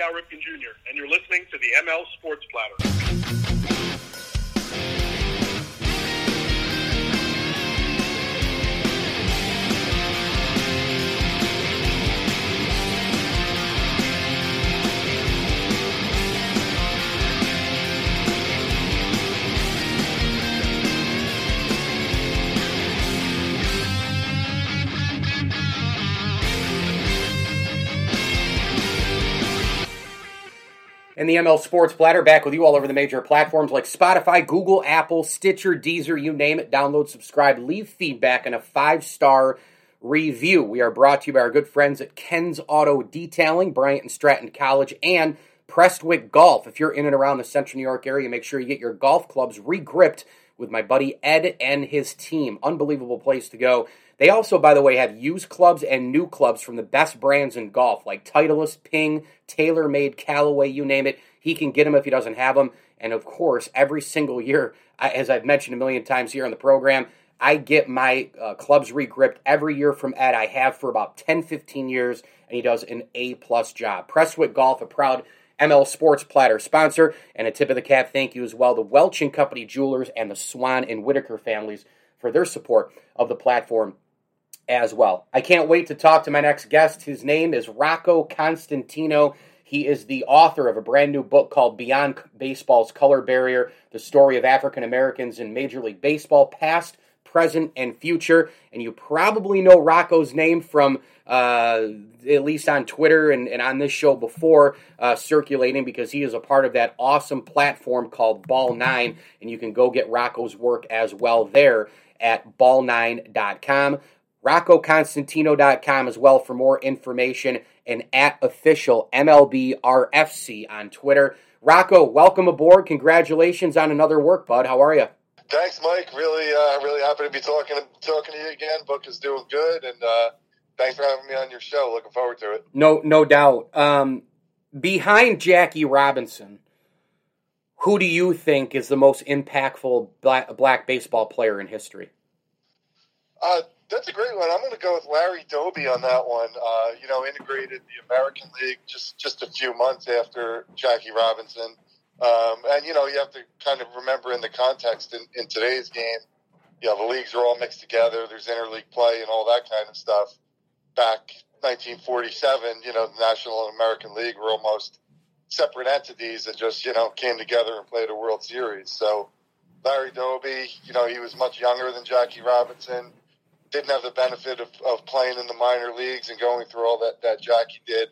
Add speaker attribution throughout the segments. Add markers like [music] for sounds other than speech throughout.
Speaker 1: Cal Ripken Jr., and you're listening to the ML Sports Platter.
Speaker 2: And the ML Sports Platter back with you all over the major platforms like Spotify, Google, Apple, Stitcher, Deezer, you name it. Download, subscribe, leave feedback, and a five star review. We are brought to you by our good friends at Ken's Auto Detailing, Bryant and Stratton College, and Prestwick Golf. If you're in and around the Central New York area, make sure you get your golf clubs regripped with my buddy Ed and his team. Unbelievable place to go. They also, by the way, have used clubs and new clubs from the best brands in golf, like Titleist, Ping, TaylorMade, Callaway, you name it. He can get them if he doesn't have them. And of course, every single year, as I've mentioned a million times here on the program, I get my uh, clubs regripped every year from Ed. I have for about 10, 15 years, and he does an A plus job. Prestwick Golf, a proud ML Sports Platter sponsor, and a tip of the cap thank you as well to Welch and Company Jewelers and the Swan and Whitaker families for their support of the platform as well. I can't wait to talk to my next guest. His name is Rocco Constantino. He is the author of a brand new book called Beyond Baseball's Color Barrier The Story of African Americans in Major League Baseball, Past, Present, and Future. And you probably know Rocco's name from uh, at least on Twitter and, and on this show before uh, circulating because he is a part of that awesome platform called Ball 9. And you can go get Rocco's work as well there at ball9.com. RoccoConstantino.com as well for more information and at official MLB RFC on Twitter. Rocco, welcome aboard. Congratulations on another work, bud. How are you?
Speaker 3: Thanks, Mike. Really, uh, really happy to be talking talking to you again. Book is doing good, and uh, thanks for having me on your show. Looking forward to it.
Speaker 2: No, no doubt. Um, behind Jackie Robinson, who do you think is the most impactful black, black baseball player in history?
Speaker 3: Uh, that's a great one. I'm going to go with Larry Doby on that one. Uh, you know, integrated the American League just just a few months after Jackie Robinson. Um, and you know, you have to kind of remember in the context in, in today's game, you know, the leagues are all mixed together. There's interleague play and all that kind of stuff. Back 1947, you know, the National and American League were almost separate entities that just you know came together and played a World Series. So Larry Doby, you know, he was much younger than Jackie Robinson didn't have the benefit of, of playing in the minor leagues and going through all that, that Jackie did.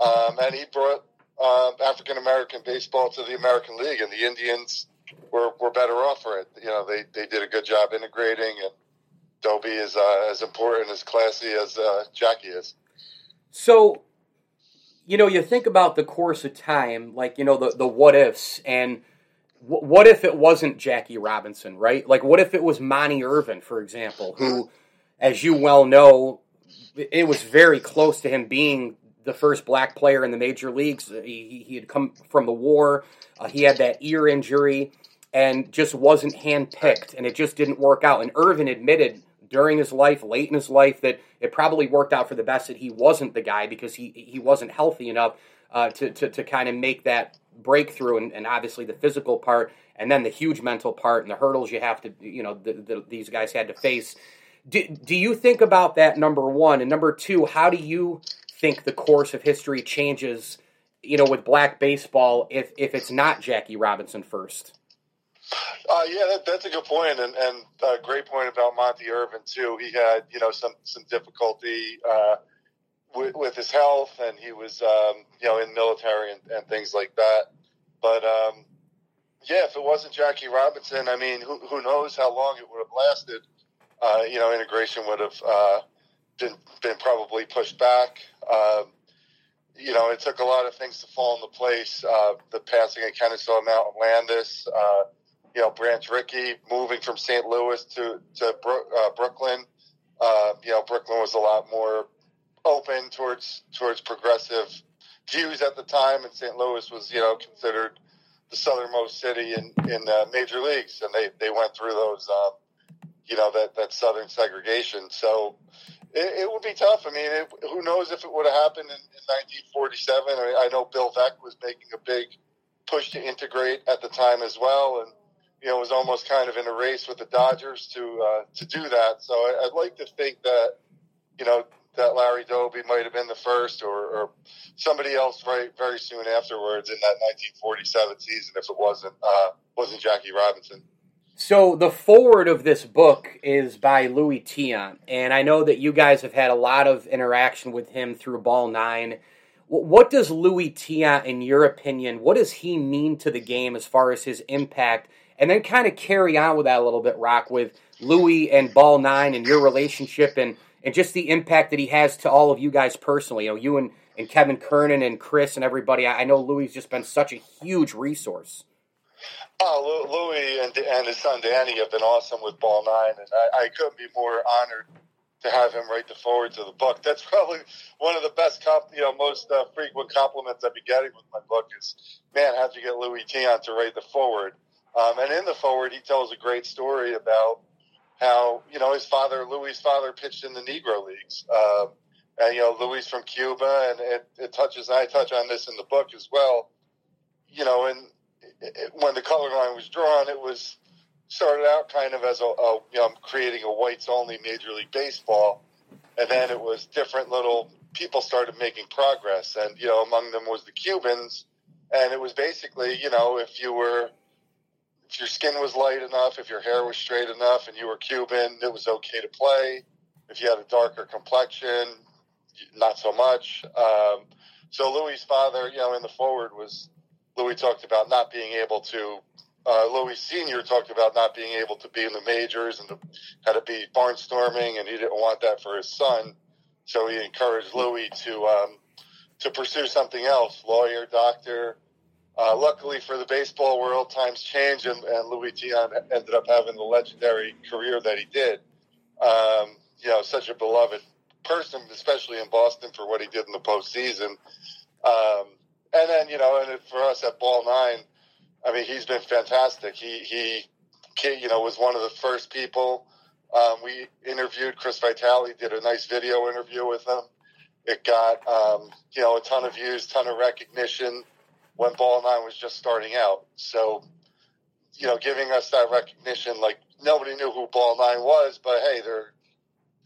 Speaker 3: Um, and he brought uh, African American baseball to the American League, and the Indians were, were better off for it. You know, they, they did a good job integrating, and Doby is uh, as important, as classy as uh, Jackie is.
Speaker 2: So, you know, you think about the course of time, like, you know, the, the what ifs, and w- what if it wasn't Jackie Robinson, right? Like, what if it was Monte Irvin, for example, who as you well know, it was very close to him being the first black player in the major leagues. He, he had come from the war. Uh, he had that ear injury and just wasn't handpicked, and it just didn't work out. And Irvin admitted during his life, late in his life, that it probably worked out for the best that he wasn't the guy because he he wasn't healthy enough uh, to, to to kind of make that breakthrough, and, and obviously the physical part, and then the huge mental part, and the hurdles you have to, you know, the, the, these guys had to face do, do you think about that number one and number two how do you think the course of history changes you know with black baseball if if it's not jackie robinson first
Speaker 3: uh, yeah, that, that's a good point, and and a great point about Monte Irvin too. He had you know some some difficulty uh, with, with his health, and he was um, you know in military and, and things like that. But um, yeah, if it wasn't Jackie Robinson, I mean, who who knows how long it would have lasted? Uh, you know, integration would have uh, been been probably pushed back. Um, you know, it took a lot of things to fall into place. Uh, the passing of Kennesaw Mountain Landis, uh, you know, Branch Rickey moving from St. Louis to to Bro- uh, Brooklyn. Uh, you know, Brooklyn was a lot more open towards towards progressive views at the time, and St. Louis was you know considered the southernmost city in in uh, major leagues, and they they went through those um, you know that that southern segregation. So it, it would be tough. I mean, it, who knows if it would have happened in, in 1947? I, I know Bill Veeck was making a big push to integrate at the time as well, and you know was almost kind of in a race with the Dodgers to uh, to do that. So I, I'd like to think that you know that Larry Doby might have been the first, or, or somebody else right very soon afterwards in that 1947 season if it wasn't uh, wasn't Jackie Robinson.
Speaker 2: So the foreword of this book is by Louis Tiant, and I know that you guys have had a lot of interaction with him through Ball Nine. What does Louis Tiant, in your opinion, what does he mean to the game as far as his impact? And then kind of carry on with that a little bit, Rock, with Louis and Ball Nine and your relationship and, and just the impact that he has to all of you guys personally. You know, you and, and Kevin Kernan and Chris and everybody. I know Louis just been such a huge resource.
Speaker 3: Oh, Louis and, and his son Danny have been awesome with Ball Nine, and I, I couldn't be more honored to have him write the foreword to the book. That's [laughs] probably one of the best, comp, you know, most uh, frequent compliments I've been getting with my book is, man, how'd you get Louis Tiant to write the foreword? Um, and in the foreword, he tells a great story about how, you know, his father, Louis' father, pitched in the Negro Leagues. Um, and, you know, Louis from Cuba, and it, it touches, I touch on this in the book as well, you know, and when the color line was drawn, it was started out kind of as a, a you know, creating a whites only Major League Baseball, and then it was different little people started making progress, and you know, among them was the Cubans, and it was basically, you know, if you were if your skin was light enough, if your hair was straight enough, and you were Cuban, it was okay to play. If you had a darker complexion, not so much. Um, so Louis' father, you know, in the foreword was Louis talked about not being able to. Uh, Louis Senior talked about not being able to be in the majors and had to be barnstorming, and he didn't want that for his son. So he encouraged Louis to um, to pursue something else, lawyer, doctor. Uh, luckily for the baseball world, times change, and, and Luis Tiant ended up having the legendary career that he did. Um, you know, such a beloved person, especially in Boston, for what he did in the postseason. Um, and then you know, and for us at Ball Nine, I mean, he's been fantastic. He he, you know, was one of the first people. Um, we interviewed Chris Vitale, did a nice video interview with him. It got um, you know a ton of views, ton of recognition when Ball Nine was just starting out. So, you know, giving us that recognition, like nobody knew who Ball Nine was, but hey, there,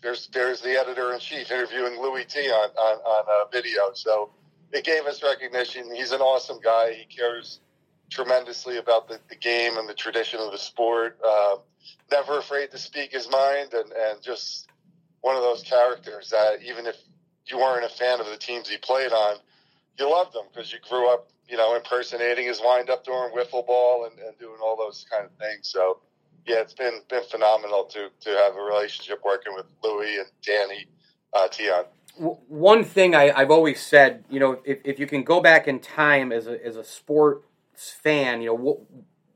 Speaker 3: there's there's the editor in chief interviewing Louis Tiant on, on a video. So it gave us recognition. He's an awesome guy. He cares tremendously about the, the game and the tradition of the sport. Uh, never afraid to speak his mind, and, and just one of those characters that even if you weren't a fan of the teams he played on, you loved them because you grew up, you know, impersonating his wind-up during wiffle ball and, and doing all those kind of things. So, yeah, it's been been phenomenal to to have a relationship working with Louis and Danny uh, Tiant
Speaker 2: one thing I, have always said, you know, if, if you can go back in time as a, as a sports fan, you know, what,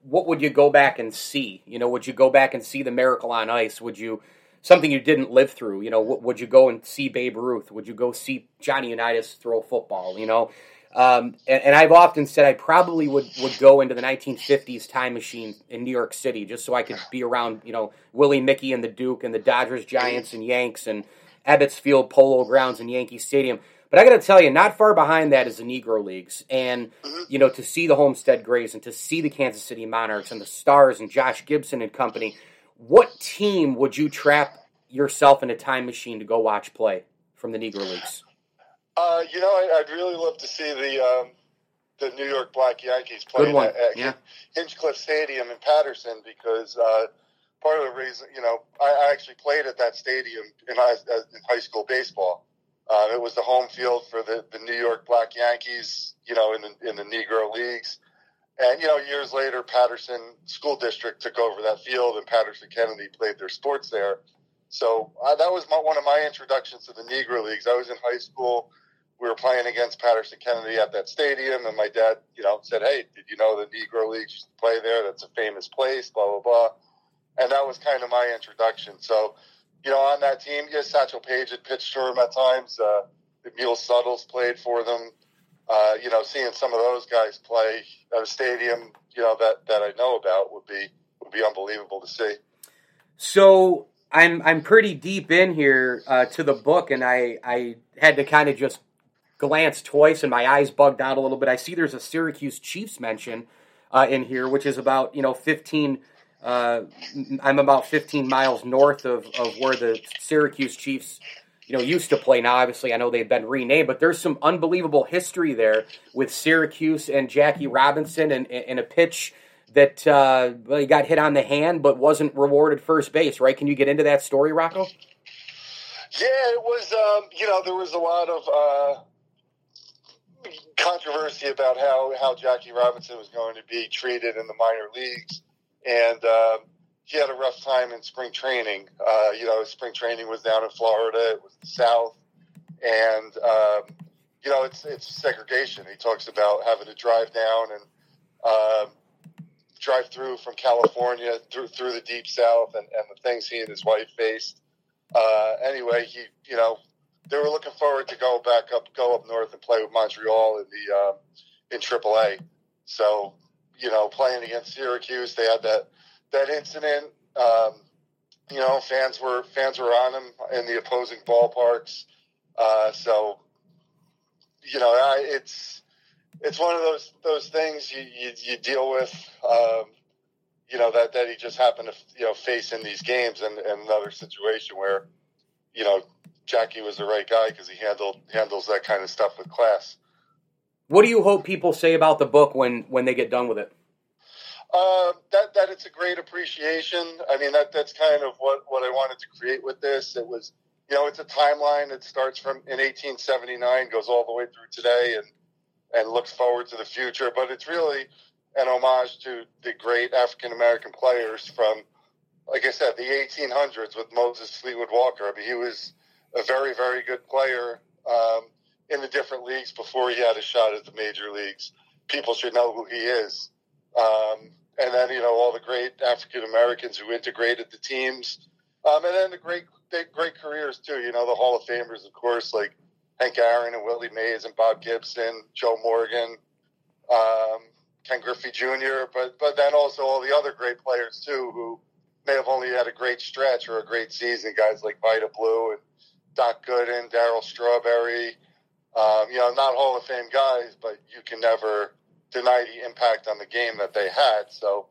Speaker 2: what would you go back and see? You know, would you go back and see the Miracle on Ice? Would you something you didn't live through? You know, would you go and see Babe Ruth? Would you go see Johnny Unitas throw football? You know, um, and, and, I've often said I probably would, would go into the 1950s time machine in New York City just so I could be around, you know, Willie Mickey and the Duke and the Dodgers, Giants, and Yanks and Ebbets Field, Polo Grounds, and Yankee Stadium. But I got to tell you, not far behind that is the Negro Leagues, and mm-hmm. you know to see the Homestead Grays and to see the Kansas City Monarchs and the Stars and Josh Gibson and company. What team would you trap yourself in a time machine to go watch play from the Negro Leagues?
Speaker 3: Uh, you know, I, would really love to see the um, the New York Black Yankees play at, at yeah. Hinchliffe Stadium in Paterson because. Uh, part of the reason, you know, I, I actually played at that stadium in high, in high school baseball. Uh, it was the home field for the, the New York Black Yankees, you know, in the, in the Negro leagues. And, you know, years later, Paterson School District took over that field and Paterson Kennedy played their sports there. So uh, that was my, one of my introductions to the Negro leagues. I was in high school we were playing against Paterson Kennedy at that stadium, and my dad, you know, said, "Hey, did you know the Negro Leagues used to play there? That's a famous place." Blah blah blah, and that was kind of my introduction. So, you know, on that team, yes, Satchel Paige had pitched for him at times. Uh, Mule Suttles played for them. Uh, you know, seeing some of those guys play at a stadium, you know, that that I know about would be would be unbelievable to see.
Speaker 2: So I'm I'm pretty deep in here uh, to the book, and I I had to kind of just glance twice, and my eyes bugged out a little bit. I see there's a Syracuse Chiefs mention uh, in here, which is about you know 15. Uh, I'm about 15 miles north of, of where the Syracuse Chiefs, you know, used to play. Now, obviously, I know they've been renamed, but there's some unbelievable history there with Syracuse and Jackie Robinson and, and a pitch that uh, he got hit on the hand but wasn't rewarded first base. Right? Can you get into that story, Rocco?
Speaker 3: Yeah, it was. Um, you know, there was a lot of uh, controversy about how, how Jackie Robinson was going to be treated in the minor leagues. And um, he had a rough time in spring training. Uh, you know, spring training was down in Florida, it was the South. And, um, you know, it's, it's segregation. He talks about having to drive down and um, drive through from California through, through the deep South and, and the things he and his wife faced. Uh, anyway, he, you know, they were looking forward to go back up, go up north and play with Montreal in the uh, in AAA. So you know, playing against Syracuse, they had that that incident. Um, you know, fans were fans were on him in the opposing ballparks. Uh, so you know, I, it's it's one of those those things you you, you deal with. Um, you know that that he just happened to you know face in these games and, and another situation where you know Jackie was the right guy because he handled handles that kind of stuff with class.
Speaker 2: What do you hope people say about the book when when they get done with it?
Speaker 3: Uh, that that it's a great appreciation. I mean that that's kind of what what I wanted to create with this. It was you know it's a timeline that starts from in 1879 goes all the way through today and and looks forward to the future. But it's really an homage to the great African American players from, like I said, the 1800s with Moses Fleetwood Walker. I mean, he was a very, very good player um, in the different leagues before he had a shot at the major leagues. People should know who he is. Um, and then, you know, all the great African Americans who integrated the teams. Um, and then the great, great careers, too. You know, the Hall of Famers, of course, like Hank Aaron and Willie Mays and Bob Gibson, Joe Morgan, um, Ken Griffey Jr., but, but then also all the other great players, too, who may have only had a great stretch or a great season. Guys like Vida Blue and Doc Gooden, Darryl Strawberry. Um, you know, not Hall of Fame guys, but you can never deny the impact on the game that they had. So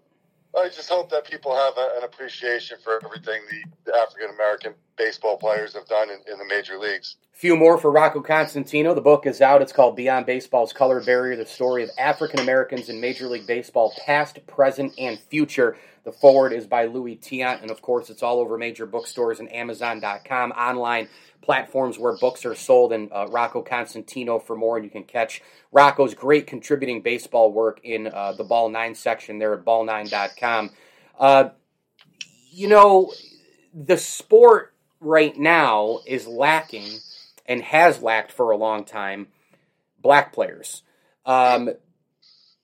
Speaker 3: I just hope that people have a, an appreciation for everything the, the African American baseball players have done in, in, the major leagues.
Speaker 2: Few more for Rocco Constantino. The book is out. It's called Beyond Baseball's Color Barrier: The Story of African Americans in Major League Baseball, Past, Present, and Future. The foreword is by Louis Tiant, and of course, it's all over major bookstores and Amazon.com online platforms where books are sold, and uh, Rocco Constantino for more. And you can catch Rocco's great contributing baseball work in uh, the Ball 9 section there at ball9.com. Uh, you know, the sport right now is lacking and has lacked for a long time black players. Um,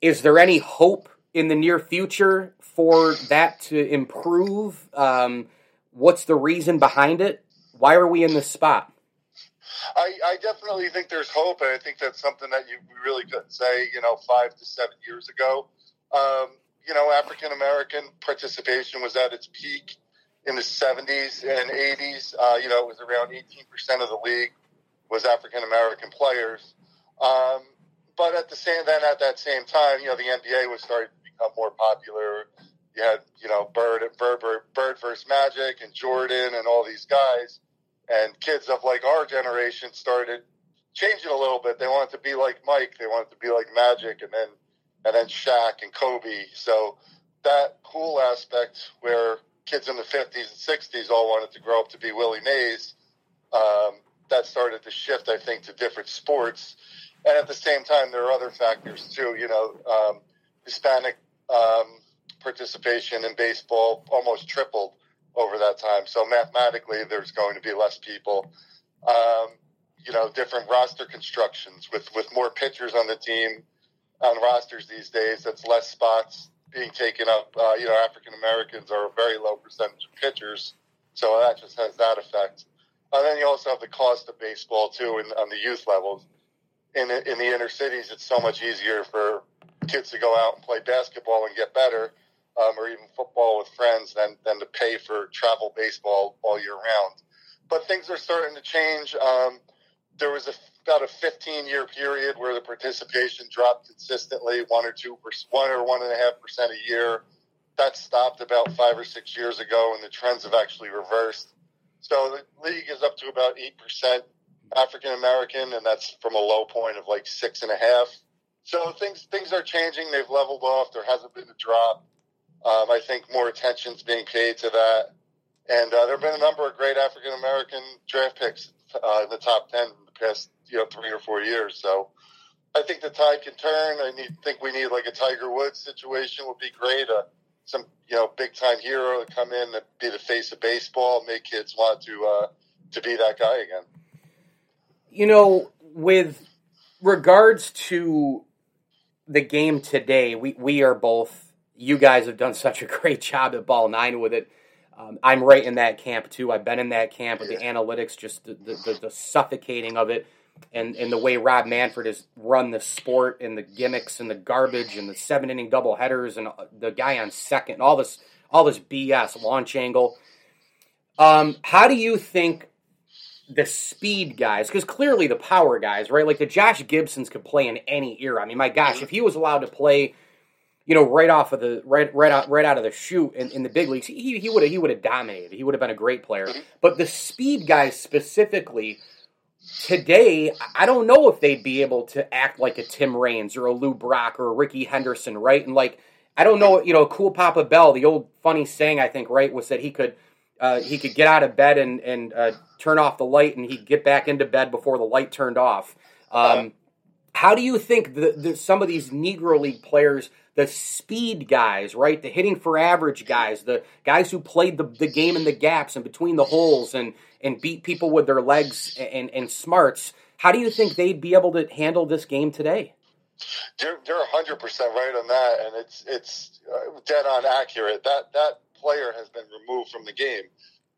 Speaker 2: is there any hope in the near future for that to improve? Um, what's the reason behind it? Why are we in this spot?
Speaker 3: I, I definitely think there's hope, and I think that's something that you really couldn't say, you know, five to seven years ago. Um, you know, African American participation was at its peak in the 70s and 80s. Uh, you know, it was around 18% of the league was African American players. Um, but at the same, then at that same time, you know, the NBA was starting to become more popular. You had, you know, Bird, Bird, Bird, Bird versus Magic and Jordan and all these guys and kids of like our generation started changing a little bit. They wanted to be like Mike. They wanted to be like Magic, and then and then Shaq and Kobe. So that cool aspect where kids in the 50s and 60s all wanted to grow up to be Willie Mays, um, that started to shift, I think, to different sports. And at the same time, there are other factors too. You know, um, Hispanic um, participation in baseball almost tripled over that time. So mathematically, there's going to be less people. Um, you know, different roster constructions with, with more pitchers on the team on rosters these days. That's less spots being taken up. Uh, you know, African Americans are a very low percentage of pitchers, so that just has that effect. And then you also have the cost of baseball too, in, on the youth levels. In in the inner cities, it's so much easier for kids to go out and play basketball and get better, um, or even football with friends, than than to pay for travel baseball all year round. But things are starting to change. Um, there was a, about a 15 year period where the participation dropped consistently, one or two, one or one and a half percent a year. That stopped about five or six years ago, and the trends have actually reversed. So the league is up to about eight percent African American, and that's from a low point of like six and a half. So things things are changing. They've leveled off. There hasn't been a drop. Um, I think more attention's being paid to that, and uh, there have been a number of great African American draft picks uh, in the top ten in the past you know three or four years. So I think the tide can turn. I need, think we need like a Tiger Woods situation would be great. Uh, some you know big time hero to come in and be the face of baseball, make kids want to uh, to be that guy again.
Speaker 2: You know, with regards to the game today, we we are both. You guys have done [laughs] such a great job at Ball Nine with it. Um, I'm right in that camp too. I've been in that camp with the analytics, just the, the, the, the suffocating of it, and, and the way Rob Manfred has run the sport and the gimmicks and the garbage and the seven inning double headers and uh, the guy on second, all this all this BS launch angle. Um, how do you think the speed guys, because clearly the power guys, right? Like the Josh Gibsons could play in any era. I mean, my gosh, mm-hmm. if he was allowed to play you know, right off of the right right out right out of the shoot in, in the big leagues, he he would he would have dominated. He would have been a great player. But the speed guys specifically today, I don't know if they'd be able to act like a Tim Raines or a Lou Brock or a Rickey Henderson, right? And like I don't know, you know, cool Papa Bell. The old funny saying I think right was that he could uh, he could get out of bed and and uh, turn off the light, and he'd get back into bed before the light turned off. Um, how do you think the, the, some of these Negro League players the speed guys, right? The hitting for average guys, the guys who played the, the game in the gaps and between the holes and, and beat people with their legs and, and smarts. How do you think they'd be able to handle this game today?
Speaker 3: You're, you're 100% right on that, and it's it's uh, dead on accurate. That that player has been removed from the game.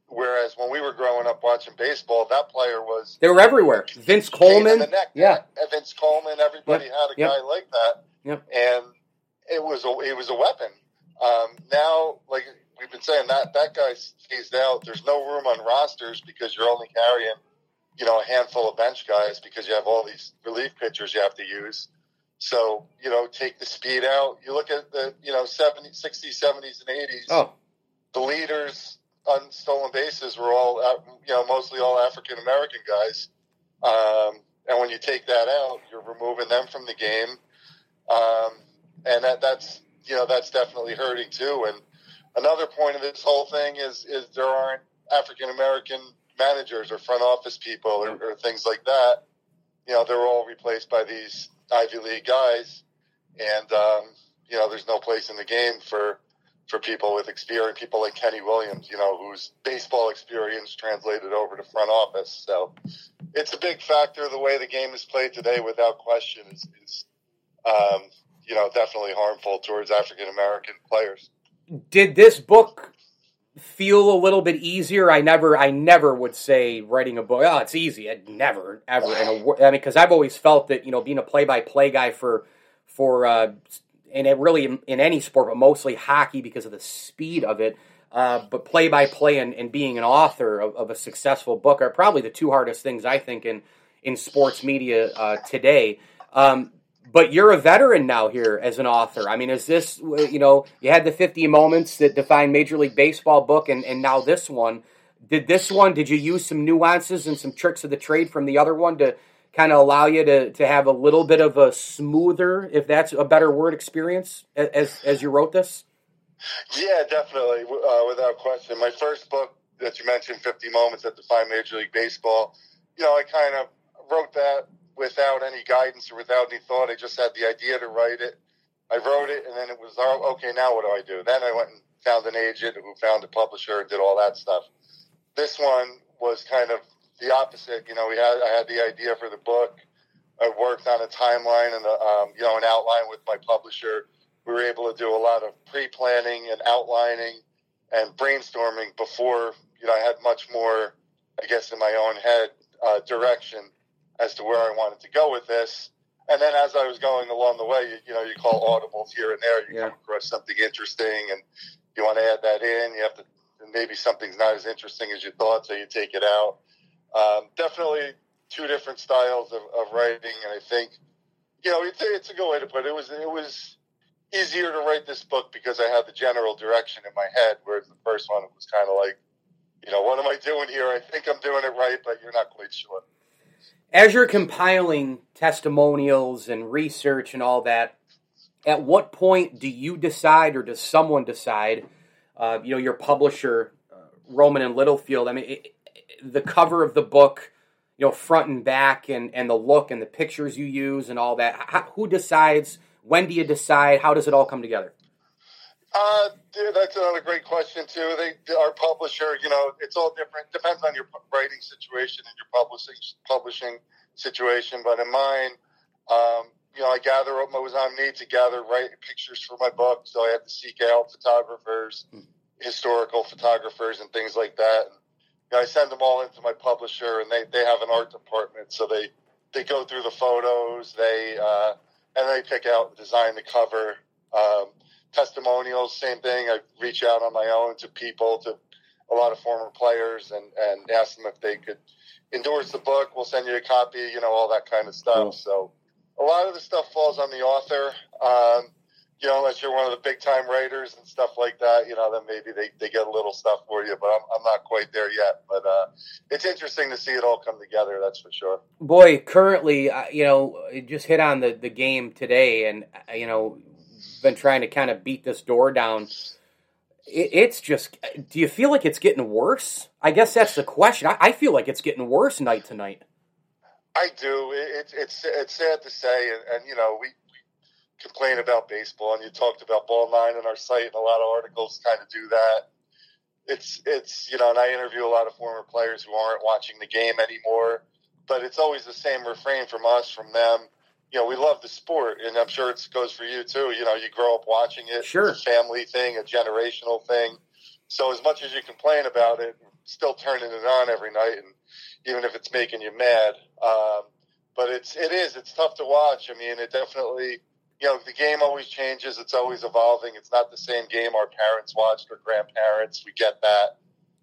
Speaker 3: Whereas when we were growing up watching baseball, that player was
Speaker 2: they were everywhere. Vince Coleman,
Speaker 3: yeah, Vince Coleman. Everybody yep. had a
Speaker 2: yep.
Speaker 3: guy like that,
Speaker 2: yep.
Speaker 3: and it was a it was a weapon. Um, now, like we've been saying, that that guy's phased out. There's no room on rosters because you're only carrying, you know, a handful of bench guys because you have all these relief pitchers you have to use. So, you know, take the speed out. You look at the, you know, 70s, 60s, 70s, and 80s.
Speaker 2: Oh.
Speaker 3: The leaders on stolen bases were all, uh, you know, mostly all African American guys. Um, and when you take that out, you're removing them from the game. Um, and that that's you know that's definitely hurting too. And another point of this whole thing is is there aren't African American managers or front office people or, or, things like that. You know, they're all replaced by these Ivy League guys, and um, you know, there's no place in the game for for people with experience, people like Kenny Williams, you know, whose baseball experience translated over to front office. So it's a big factor. The way the game is played today, without question, is, is um, you know, definitely harmful towards African American players.
Speaker 2: Did this book feel a little bit easier? I never, I never would say writing a book. Oh, it's easy. I never, ever. In a, I mean, because I've always felt that you know, being a play-by-play guy for for uh, and it really in, in, any sport, but mostly hockey because of the speed of it. Uh, but play by play and, and, being an author of, of, a successful book are probably the two hardest things I think in in sports media uh, today. Um, but you're a veteran now here as an author. I mean, is this you know you had the 50 moments that define Major League Baseball book, and and now this one. Did this one? Did you use some nuances and some tricks of the trade from the other one to kind of allow you to to have a little bit of a smoother, if that's a better word, experience as as you wrote this?
Speaker 3: Yeah, definitely, uh, without question. My first book that you mentioned, 50 Moments that Define Major League Baseball. You know, I kind of wrote that without any guidance or without any thought. I just had the idea to write it. I wrote it, and then it was oh, okay. Now what do I do? Then I went and found an agent who found a publisher and did all that stuff. This one was kind of the opposite. You know, we had I had the idea for the book. I worked on a timeline and a, um, you know an outline with my publisher. We were able to do a lot of pre-planning and outlining and brainstorming before you know I had much more, I guess, in my own head uh, direction as to where I wanted to go with this. And then as I was going along the way, you, you know, you call audibles here and there. You yeah. come across something interesting, and you want to add that in. You have to maybe something's not as interesting as you thought, so you take it out. Um, definitely two different styles of, of, writing, and I think you know it's, it's a good way to put it. It was it was easier to write this book because I had the general direction in my head, whereas the first one it was kind of like, you know, what am I doing here? I think I'm doing it right, but you're not quite sure.
Speaker 2: As you're compiling testimonials and research and all that, at what point do you decide, or does someone decide? Uh, you know, your publisher, Rowman and Littlefield. I mean, it, the cover of the book, you know, front and back, and and the look and the pictures you use and all that. How, who decides? When do you decide? How does it all come together?
Speaker 3: Uh, dude, that's another great question too. They, our publisher, you know, it's all different. Depends on your writing situation and your publishing publishing situation. But in mine, um, you know, I gather what was on me to gather right pictures for my book. So I had to seek out photographers, mm. historical photographers, and things like that. And, you know, I send them all into my publisher, and they, they have an art department, so they they go through the photos, they uh, and they pick out and design the cover. Um, testimonials, same thing. I reach out on my own to people, to a lot of former players, and and ask them if they could endorse the book. We'll send you a copy, you know, all that kind of stuff. Cool. So a lot of the stuff falls on the author. Um, you know, unless you're one of the big time writers and stuff like that, you know, then maybe they, they get a little stuff for you, but I'm, I'm not quite there yet. But uh, it's interesting to see it all come together, that's for sure.
Speaker 2: Boy, currently, uh, you know, just hit on the, the game today, and, uh, you know, been trying to kind of beat this door down. It, it's just, do you feel like it's getting worse? I guess that's the question. I, I feel like it's getting worse night to night.
Speaker 3: I do. It, it's it's sad to say, and, and you know we, we, complain about baseball, and you talked about Ball Nine on our site, and a lot of articles kind of do that. It's it's you know, and I interview a lot of former players who aren't watching the game anymore, but it's always the same refrain from us, from them. You know, we love the sport, and I'm sure it goes for you too. You know, you grow up watching it.
Speaker 2: Sure.
Speaker 3: It's a family thing, a generational thing. So as much as you complain about it, still turning it on every night, and even if it's making you mad. Um, but it's it is it's tough to watch. I mean, it definitely you know the game always changes. It's always evolving. It's not the same game our parents watched or grandparents. We get that,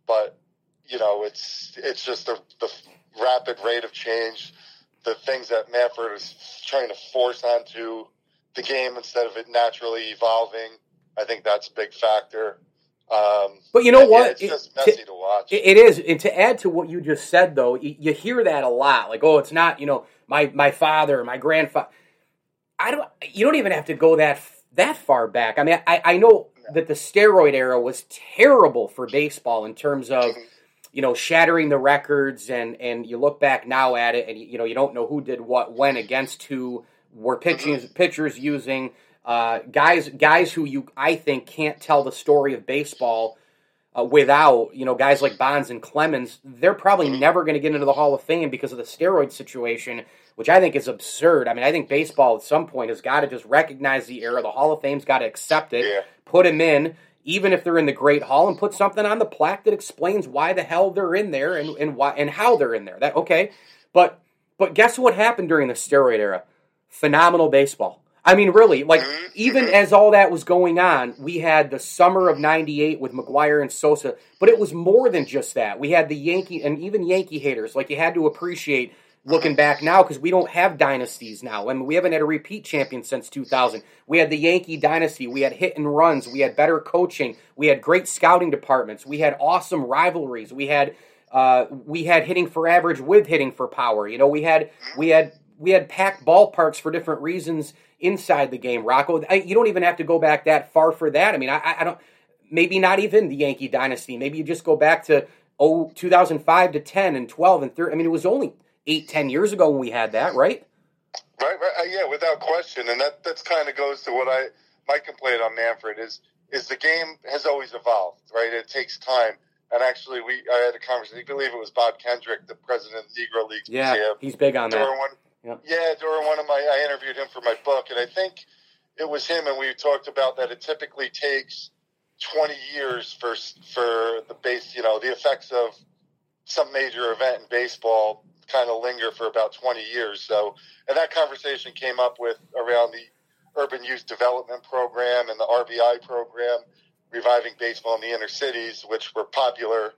Speaker 3: but you know it's it's just the the rapid rate of change. The things that Manfred is trying to force onto the game instead of it naturally evolving. I think that's a big factor. Um,
Speaker 2: but you know what?
Speaker 3: Yeah, it's just messy to, to watch.
Speaker 2: It is. And to add to what you just said, though, you, you hear that a lot. Like, oh, it's not, you know, my my father, my grandfather. I don't. You don't even have to go that that far back. I mean, I I know no. that the steroid era was terrible for baseball in terms of. You know, shattering the records, and and you look back now at it, and you know you don't know who did what when against who. Were pitching mm-hmm. pitchers using uh, guys guys who you I think can't tell the story of baseball uh, without you know guys like Bonds and Clemens. They're probably mm-hmm. never going to get into the Hall of Fame because of the steroid situation, which I think is absurd. I mean, I think baseball at some point has got to just recognize the era. The Hall of Fame's got to accept it,
Speaker 3: yeah.
Speaker 2: put him in. Even if they're in the Great Hall, and put something on the plaque that explains why the hell they're in there and, and why and how they're in there. That okay, but but guess what happened during the steroid era? Phenomenal baseball. I mean, really, like mm-hmm. even mm-hmm. as all that was going on, we had the summer of '98 with McGwire and Sosa, but it was more than just that. We had the Yankee and even Yankee haters. Like you had to appreciate looking back now because we don't have dynasties now. I mean, we haven't had a repeat champion since 2000. We had the Yankee dynasty. We had hit and runs. We had better coaching. We had great scouting departments. We had awesome rivalries. We had uh, we had hitting for average with hitting for power. You know, we had we had we had packed ballparks for different reasons inside the game, Rocco. I, you don't even have to go back that far for that. I mean, I, I don't. Maybe not even the Yankee dynasty. Maybe you just go back to oh 2005 to 10 and 12 and 13. I mean, it was only eight, ten years ago when we had that, right?
Speaker 3: Right, right. Uh, yeah, without question. And that that's kind of goes to what I my complaint on Manfred is is the game has always evolved, right? It takes time. and actually, we I had a conversation. I believe it was Bob Kendrick, the president of the Negro Leagues
Speaker 2: Yeah,
Speaker 3: Museum.
Speaker 2: he's big on that.
Speaker 3: One,
Speaker 2: Yep.
Speaker 3: yeah, during one of my, I interviewed him for my book, and I think it was him, and we talked about that. It typically takes twenty years for for the base, you know, the effects of some major event in baseball kind of linger for about twenty years. So, and that conversation came up with around the urban youth development program and the RBI program, reviving baseball in the inner cities, which were popular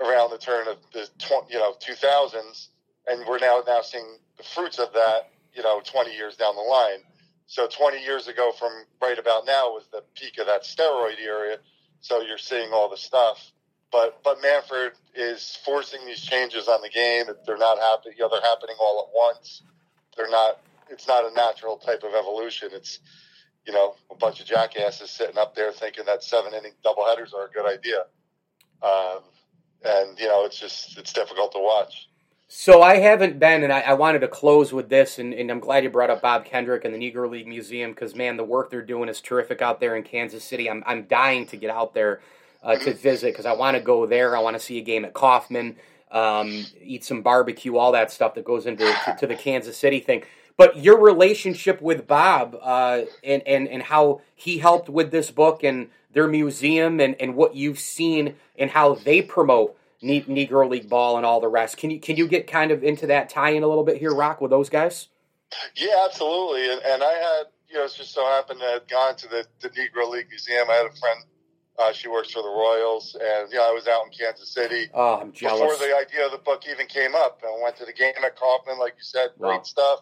Speaker 3: around the turn of the tw- you know two thousands, and we're now now seeing the fruits of that, you know, 20 years down the line. So 20 years ago from right about now was the peak of that steroid era. So you're seeing all the stuff. But but Manfred is forcing these changes on the game. They're not happening. You know, they're happening all at once. They're not. It's not a natural type of evolution. It's you know a bunch of jackasses sitting up there thinking that seven inning doubleheaders are a good idea. Um, and you know it's just it's difficult to watch.
Speaker 2: So I haven't been, and I, I wanted to close with this, and, and, I'm glad you brought up Bob Kendrick and the Negro League Museum because man, the work they're doing is terrific out there in Kansas City. I'm I'm dying to get out there uh, to visit because I want to go there. I want to see a game at Kauffman, um, eat some barbecue, all that stuff that goes into to, to the Kansas City thing. But your relationship with Bob uh, and, and and how he helped with this book and their museum and, and what you've seen and how they promote Ne- Negro League ball and all the rest. Can you can you get kind of into that tie in a little bit here, Rock, with those guys?
Speaker 3: Yeah, absolutely. And, and I had, you know, it just so happened to have gone to the, the Negro League Museum. I had a friend, uh, she works for the Royals, and, you know, I was out in Kansas City
Speaker 2: Oh, I'm jealous.
Speaker 3: before the idea of the book even came up. And went to the game at Kauffman, like you said, great stuff.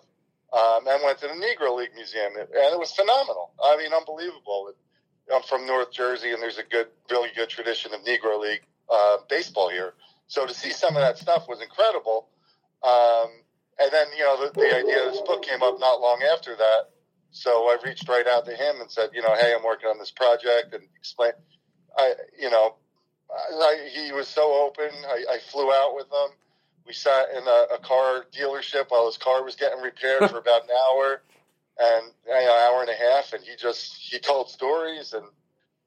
Speaker 3: Um, and went to the Negro League Museum, and it was phenomenal. I mean, unbelievable. I'm from North Jersey, and there's a good, really good tradition of Negro League uh, baseball here. So to see some of that stuff was incredible. Um, and then, you know, the, the idea of this book came up not long after that. So I reached right out to him and said, you know, hey, I'm working on this project and explain. I, you know, I, he was so open. I, I flew out with him. We sat in a, a car dealership while his car was getting repaired for about an hour and you know, an hour and a half. And he just, he told stories. And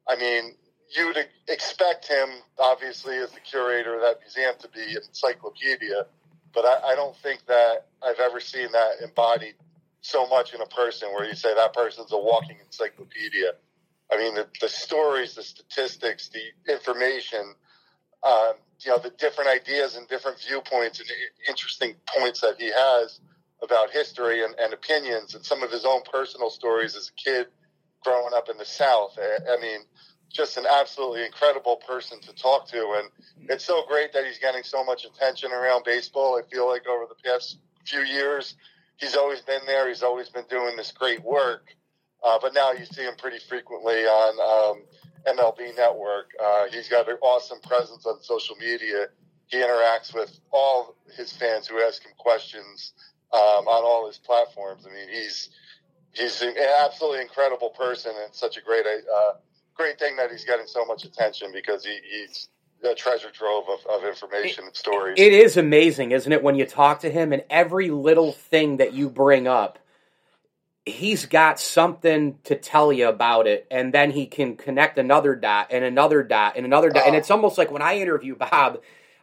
Speaker 3: I mean, you'd expect him, obviously, as the curator of that museum, to be an encyclopedia, but I, I don't think that I've ever seen that embodied so much in a person where you say that person's a walking encyclopedia. I mean, the, the stories, the statistics, the information, um, you know, the different ideas and different viewpoints and interesting points that he has about history and, and opinions and some of his own personal stories as a kid growing up in the South. I, I mean, just an absolutely incredible person to talk to. And it's so great that he's getting so much attention around baseball. I feel like over the past few years, he's always been there. He's always been doing this great work. Uh, but now you see him pretty frequently on um, MLB Network. Uh, he's got an awesome presence on social media. He interacts with all his fans who ask him questions um, on all his platforms. I mean, he's he's an absolutely incredible person and such a great uh, great thing that he's getting so much attention because he, he's a treasure trove of, of information and stories.
Speaker 2: It is amazing, isn't it, when you talk to him and every little thing that you bring up, he's got something to tell you about it, and then he can connect another dot and another dot and another dot. And
Speaker 3: Oh.
Speaker 2: it's almost like when I interview Bob,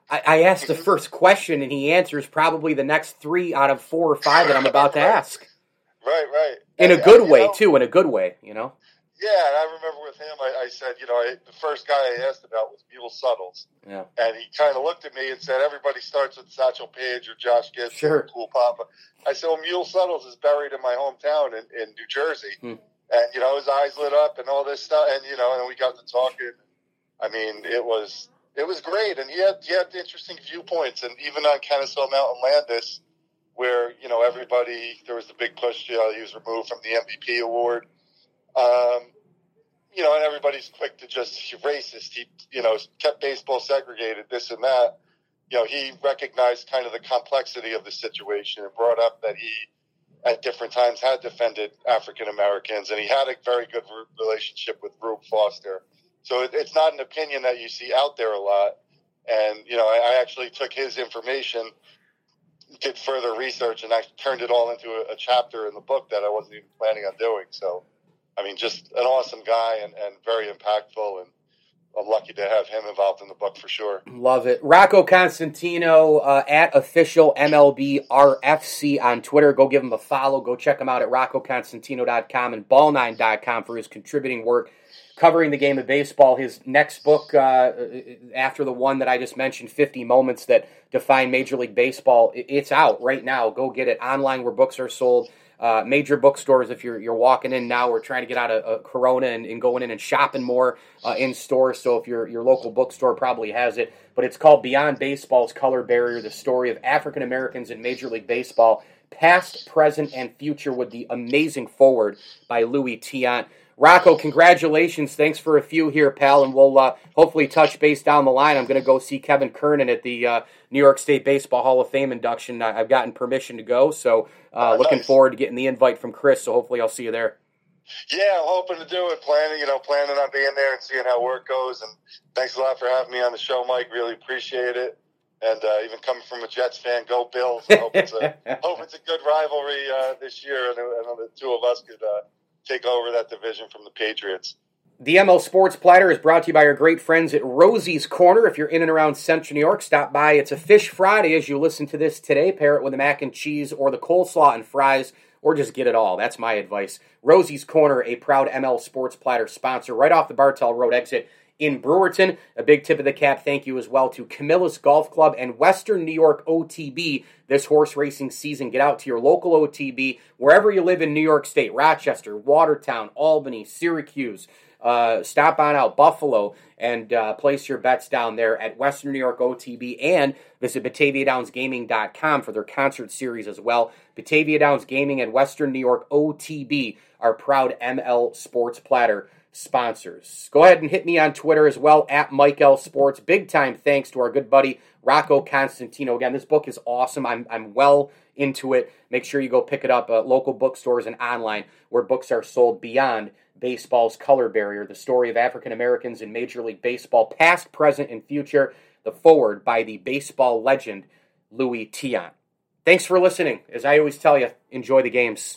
Speaker 2: I, I ask the mm-hmm. first question and he answers probably the next three out of four or five that I'm about to ask. [laughs]
Speaker 3: right, right.
Speaker 2: In a good
Speaker 3: you
Speaker 2: way,
Speaker 3: know,
Speaker 2: too, in a good way, you know?
Speaker 3: Yeah, and I remember with him, I, I said, you know, I, the first guy I asked about was Mule Suttles.
Speaker 2: Yeah.
Speaker 3: And he kind of looked at me and said, everybody starts with Satchel Paige or Josh Gibson
Speaker 2: Sure.
Speaker 3: or Cool Papa. I said, well, Mule Suttles is buried in my hometown in, in New Jersey.
Speaker 2: Hmm.
Speaker 3: And, you know, his eyes lit up and all this stuff. And, you know, and we got to talking. I mean, it was, it was great. And he had, he had interesting viewpoints. And even on Kennesaw Mountain Landis, where, you know, everybody, there was the big push, you know, he was removed from the MVP award. Um, you know, and everybody's quick to just he's racist. He, you know, kept baseball segregated, this and that. You know, he recognized kind of the complexity of the situation and brought up that he, at different times, had defended African Americans, and he had a very good relationship with Rube Foster. So it, it's not an opinion that you see out there a lot. And you know, I, I actually took his information, did further research, and I turned it all into a, a chapter in the book that I wasn't even planning on doing. So. I mean, just an awesome guy and, and very impactful and I'm lucky to have him involved in the book for sure.
Speaker 2: Love it. Rocco Constantino uh, at official MLB RFC on Twitter. Go give him a follow. Go check him out at roccoconstantino.com and ball9.com for his contributing work covering the game of baseball. His next book, uh, after the one that I just mentioned, 50 Moments That Define Major League Baseball, it's out right now. Go get it online where books are sold. Uh, major bookstores, if you're you're walking in now, we're trying to get out of uh, Corona and, and, going in and shopping more uh, in stores. So if your your local bookstore probably has it, but it's called Beyond Baseball's Color Barrier: The Story of African Americans in Major League Baseball, Past, Present, and Future, with the amazing foreword by Louis Tiant. Rocco, congratulations. Thanks for a few here, pal, and we'll uh, hopefully touch base down the line. I'm going to go see Kevin Kernan at the uh, New York State Baseball Hall of Fame induction. I've gotten permission to go, so uh, oh, looking nice. forward to getting the invite from Chris. So hopefully, I'll see you there.
Speaker 3: Yeah, I'm hoping to do it. Planning, you know, planning on being there and seeing how work goes. And thanks a lot for having me on the show, Mike. Really appreciate it. And uh, even coming from a Jets fan, go Bills. I hope it's a [laughs] hope it's a good rivalry uh, this year, and, and the two of us could uh, take over that division from the Patriots.
Speaker 2: The ML Sports Platter is brought to you by our great friends at Rosie's Corner. If you're in and around Central New York, stop by. It's a Fish Friday as you listen to this today. Pair it with the mac and cheese or the coleslaw and fries, or just get it all. That's my advice. Rosie's Corner, a proud ML Sports Platter sponsor, right off the Bartell Road exit in Brewerton. A big tip of the cap thank you as well to Camillus Golf Club and Western New York OTB this horse racing season. Get out to your local OTB wherever you live in New York State Rochester, Watertown, Albany, Syracuse. Uh, stop on out Buffalo and uh, place your bets down there at Western New York OTB and visit BataviaDownsGaming.com for their concert series as well. Batavia Downs Gaming and Western New York OTB are proud ML Sports Platter sponsors. Go ahead and hit me on Twitter as well at Mike L Sports. Big time thanks to our good buddy Rocco Constantino. Again, this book is awesome. I'm I'm well into it. Make sure you go pick it up at local bookstores and online where books are sold beyond baseball's color barrier. The story of African Americans in Major League Baseball, past, present, and future. The foreword by the baseball legend Louis Tiant. Thanks for listening. As I always tell you, enjoy the games.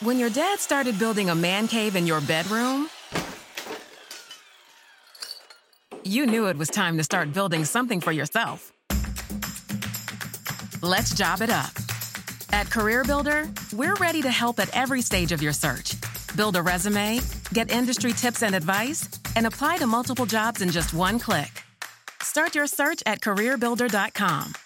Speaker 4: When your dad started building a man cave in your bedroom, you knew it was time to start building something for yourself. Let's job it up. At CareerBuilder, we're ready to help at every stage of your search. Build a resume, get industry tips and advice, and apply to multiple jobs in just one click. Start your search at CareerBuilder.com.